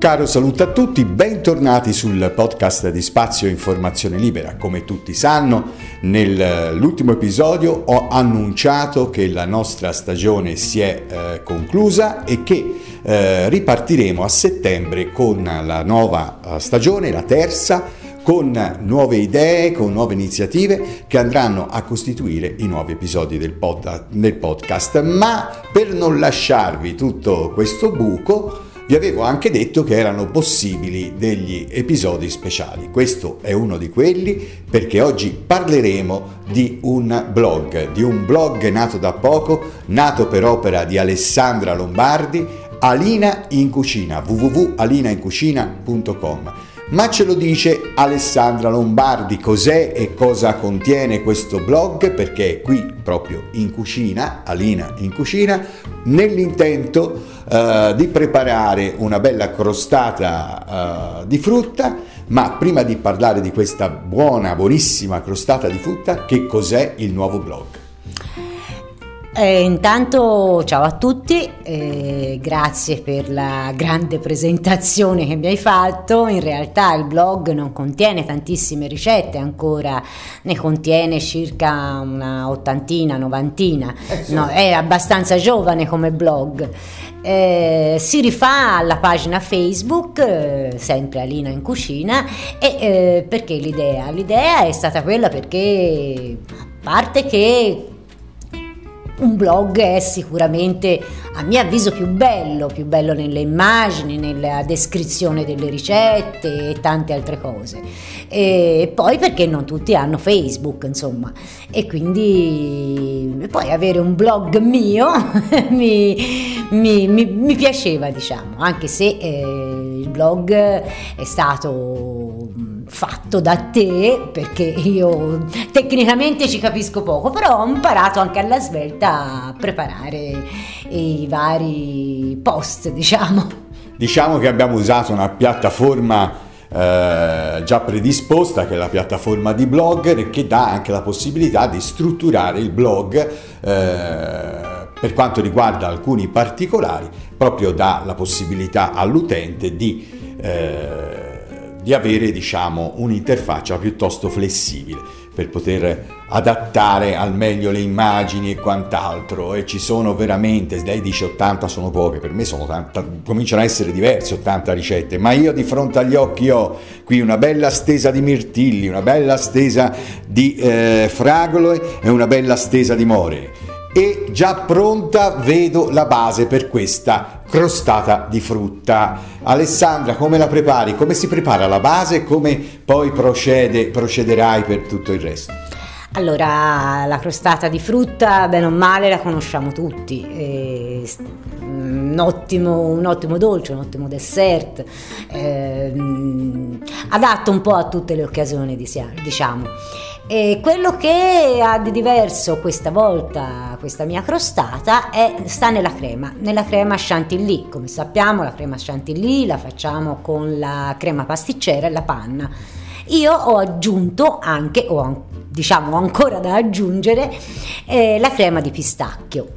Caro saluto a tutti, bentornati sul podcast di Spazio Informazione Libera. Come tutti sanno, nell'ultimo episodio ho annunciato che la nostra stagione si è eh, conclusa e che eh, ripartiremo a settembre con la nuova eh, stagione, la terza, con nuove idee, con nuove iniziative che andranno a costituire i nuovi episodi del, pod- del podcast. Ma per non lasciarvi tutto questo buco, vi avevo anche detto che erano possibili degli episodi speciali. Questo è uno di quelli perché oggi parleremo di un blog, di un blog nato da poco, nato per opera di Alessandra Lombardi, Alina in Cucina, www.alinaincuscina.com. Ma ce lo dice Alessandra Lombardi cos'è e cosa contiene questo blog perché è qui proprio in cucina, Alina in cucina, nell'intento uh, di preparare una bella crostata uh, di frutta, ma prima di parlare di questa buona, buonissima crostata di frutta, che cos'è il nuovo blog? Eh, intanto ciao a tutti, eh, grazie per la grande presentazione che mi hai fatto. In realtà il blog non contiene tantissime ricette ancora, ne contiene circa una ottantina, novantina, eh sì. no, è abbastanza giovane come blog. Eh, si rifà alla pagina Facebook, eh, sempre Alina in cucina, e perché l'idea? L'idea è stata quella perché a parte che un blog è sicuramente a mio avviso più bello, più bello nelle immagini, nella descrizione delle ricette e tante altre cose. E poi perché non tutti hanno Facebook, insomma, e quindi poi avere un blog mio mi, mi, mi, mi, piaceva, diciamo, anche se eh, il blog è stato fatto da te perché io tecnicamente ci capisco poco, però ho imparato anche alla svelta a preparare i vari post, diciamo. Diciamo che abbiamo usato una piattaforma eh, già predisposta, che è la piattaforma di Blogger, che dà anche la possibilità di strutturare il blog eh, per quanto riguarda alcuni particolari, proprio dà la possibilità all'utente di eh, di avere diciamo un'interfaccia piuttosto flessibile per poter adattare al meglio le immagini e quant'altro. E ci sono veramente, lei dice 80 sono poche, per me sono tanta, cominciano a essere diverse 80 ricette, ma io di fronte agli occhi ho qui una bella stesa di mirtilli, una bella stesa di eh, fragole e una bella stesa di more. E già pronta vedo la base per questa crostata di frutta. Alessandra, come la prepari? Come si prepara la base e come poi procede, procederai per tutto il resto? Allora, la crostata di frutta, bene o male, la conosciamo tutti. È un, ottimo, un ottimo dolce, un ottimo dessert, eh, adatto un po' a tutte le occasioni, diciamo. E quello che ha di diverso questa volta, questa mia crostata, è, sta nella crema, nella crema chantilly. Come sappiamo la crema chantilly la facciamo con la crema pasticcera e la panna. Io ho aggiunto anche, o diciamo ancora da aggiungere, eh, la crema di pistacchio.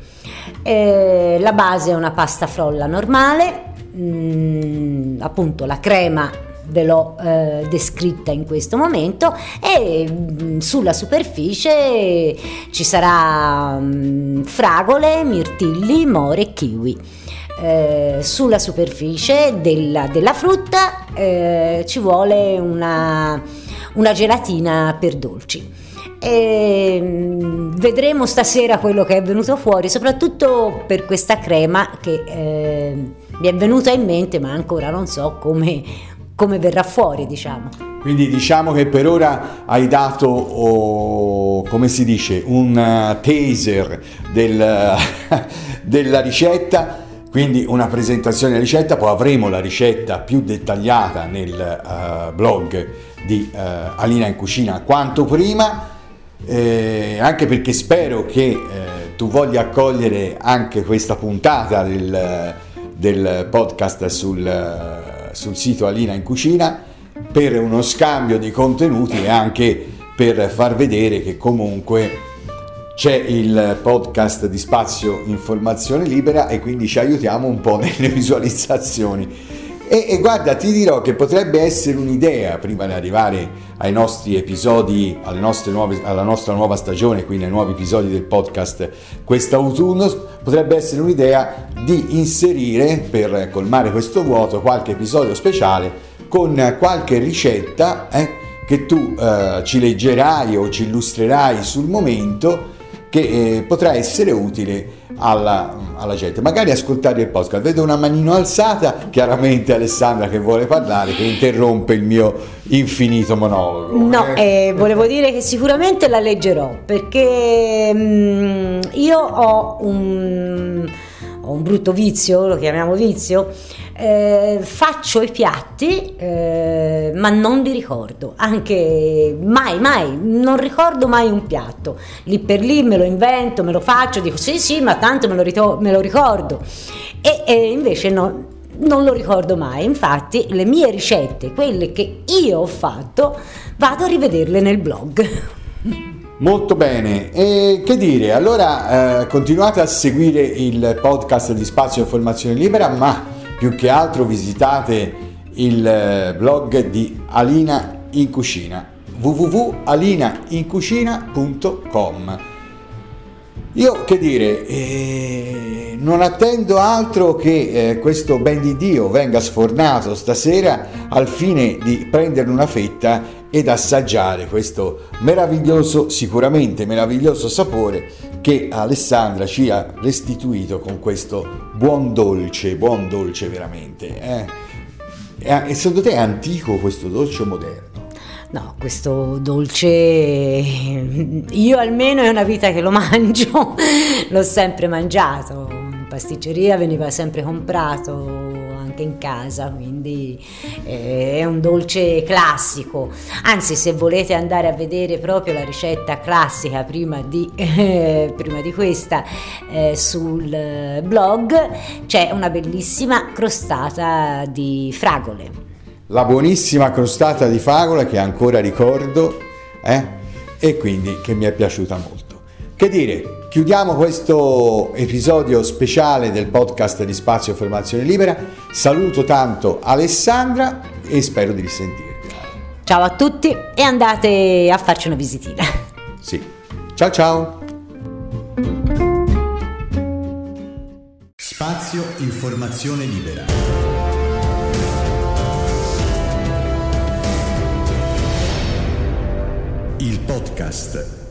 Eh, la base è una pasta frolla normale, mh, mm, appunto la crema ve l'ho eh, descritta in questo momento e mh, mm, sulla superficie ci sarà mh, mm, fragole, mirtilli, more e kiwi. Eh, sulla superficie della, della frutta eh, ci vuole una, una gelatina per dolci. E mm, vedremo stasera quello che è venuto fuori, soprattutto per questa crema che eh, mi è venuta in mente, ma ancora non so come come verrà fuori, diciamo. Quindi diciamo che per ora hai dato, oh, come si dice, un uh, taser del, della ricetta, quindi una presentazione della ricetta, poi avremo la ricetta più dettagliata nel uh, blog di uh, Alina in Cucina quanto prima, eh, anche perché spero che eh, tu voglia accogliere anche questa puntata del del podcast sul, sul sito Alina in Cucina per uno scambio di contenuti e anche per far vedere che comunque c'è il podcast di Spazio Informazione Libera e quindi ci aiutiamo un po' nelle visualizzazioni. E, e, guarda, ti dirò che potrebbe essere un'idea prima di arrivare ai nostri episodi, nuove, alla nostra nuova stagione, quindi ai nuovi episodi del podcast quest'autunno, potrebbe essere un'idea di inserire per colmare questo vuoto qualche episodio speciale con qualche ricetta eh, che tu eh, ci leggerai o ci illustrerai sul momento che eh, potrà essere utile alla, alla, gente. Magari ascoltare il podcast. Vedo una manino alzata, chiaramente Alessandra che vuole parlare, che interrompe il mio infinito monologo. No, eh? Eh, volevo dire che sicuramente la leggerò perché mh, mm, io ho un, ho un brutto vizio, lo chiamiamo vizio eh, faccio i piatti eh, ma non li ricordo, anche mai, mai, non ricordo mai un piatto, lì per lì me lo invento, me lo faccio, dico sì sì ma tanto me lo, rito- me lo ricordo. E, e invece no, non lo ricordo mai, infatti le mie ricette, quelle che io ho fatto, vado a rivederle nel blog. Molto bene, e che dire, allora eh, continuate a seguire il podcast di Spazio Informazione Libera, ma più che altro visitate il eh, blog di Alina in Cucina www.alinaincuscina.com io che dire, eh, non attendo altro che eh, questo ben di Dio venga sfornato stasera al fine di prenderne una fetta ed assaggiare questo meraviglioso, sicuramente meraviglioso sapore che Alessandra ci ha restituito con questo buon dolce, buon dolce veramente. Eh? E secondo te è antico questo dolce o moderno? No, questo dolce io almeno è una vita che lo mangio, l'ho sempre mangiato, in pasticceria veniva sempre comprato anche in casa, quindi eh, è un dolce classico. Anzi, se volete andare a vedere proprio la ricetta classica prima di, eh, prima di questa eh, sul blog, c'è una bellissima crostata di fragole. La buonissima crostata di fragole che ancora ricordo eh? e quindi che mi è piaciuta molto. Che dire, chiudiamo questo episodio speciale del podcast di Spazio Formazione Libera. Saluto tanto Alessandra e spero di risentirvi. Ciao a tutti e andate a farci una visitina. Sì. Ciao ciao. Spazio Informazione Libera. Il podcast